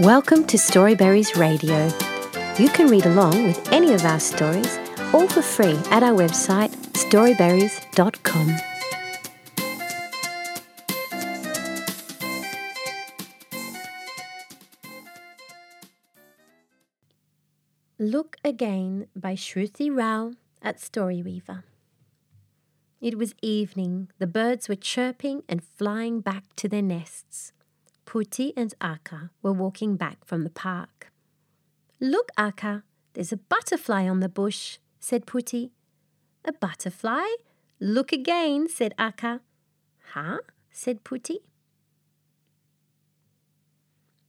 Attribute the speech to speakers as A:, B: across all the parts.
A: Welcome to Storyberries Radio. You can read along with any of our stories, all for free at our website storyberries.com. Look Again by Shruti Rao at Storyweaver. It was evening. The birds were chirping and flying back to their nests. Puti and Akka were walking back from the park. Look, Akka, there's a butterfly on the bush, said Puti. A butterfly? Look again, said Akka. Huh? said Puti.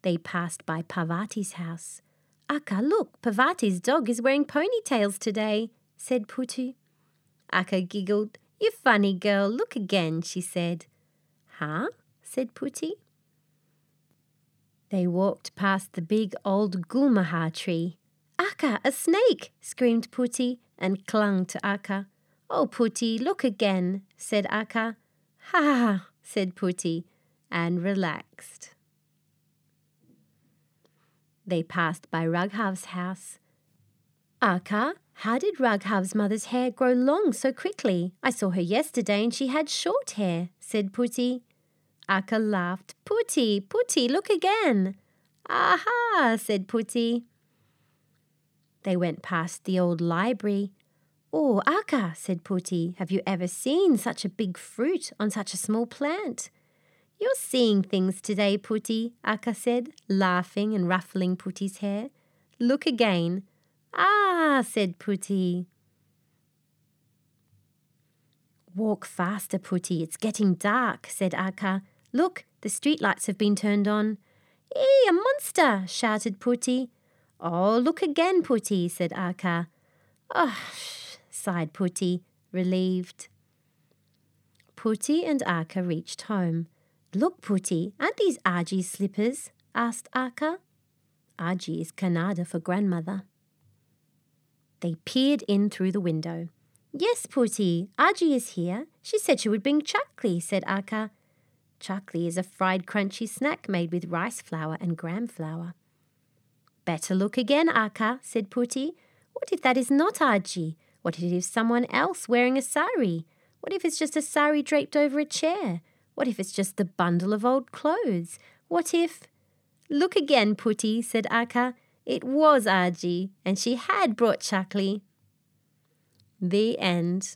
A: They passed by Parvati's house. Akka, look, Parvati's dog is wearing ponytails today, said Puti. Akka giggled. You funny girl, look again, she said. Huh? said Puti. They walked past the big old gulmohar tree. Akka, a snake! screamed Puti and clung to Akka. Oh, Puti, look again, said Akka. Ha ha said Puti, and relaxed. They passed by Raghav's house. Akka, how did Raghav's mother's hair grow long so quickly? I saw her yesterday and she had short hair, said Puti. Akka laughed. Puti, Puti, look again. Aha, said Puti. They went past the old library. Oh, Akka, said Puti, have you ever seen such a big fruit on such a small plant? You're seeing things today, Puti, Akka said, laughing and ruffling Puti's hair. Look again. Ah, said Puti. Walk faster, Puti, it's getting dark, said Akka. Look, the streetlights have been turned on. Ee, a monster, shouted Puti. Oh, look again, Puti, said Akka. Oh, sighed Puti, relieved. Puti and Akka reached home. Look, Puti, aren't these Aji's slippers? asked Akka. Aji is Kannada for grandmother. They peered in through the window. Yes, Puti, Aji is here. She said she would bring chakli, said Akka. Chakli is a fried crunchy snack made with rice flour and gram flour. Better look again, Akka, said Puti. What if that is not Aji? What if it is someone else wearing a sari? What if it's just a sari draped over a chair? What if it's just the bundle of old clothes? What if. Look again, Puti, said Akka. It was Aji, and she had brought Chakli. The end.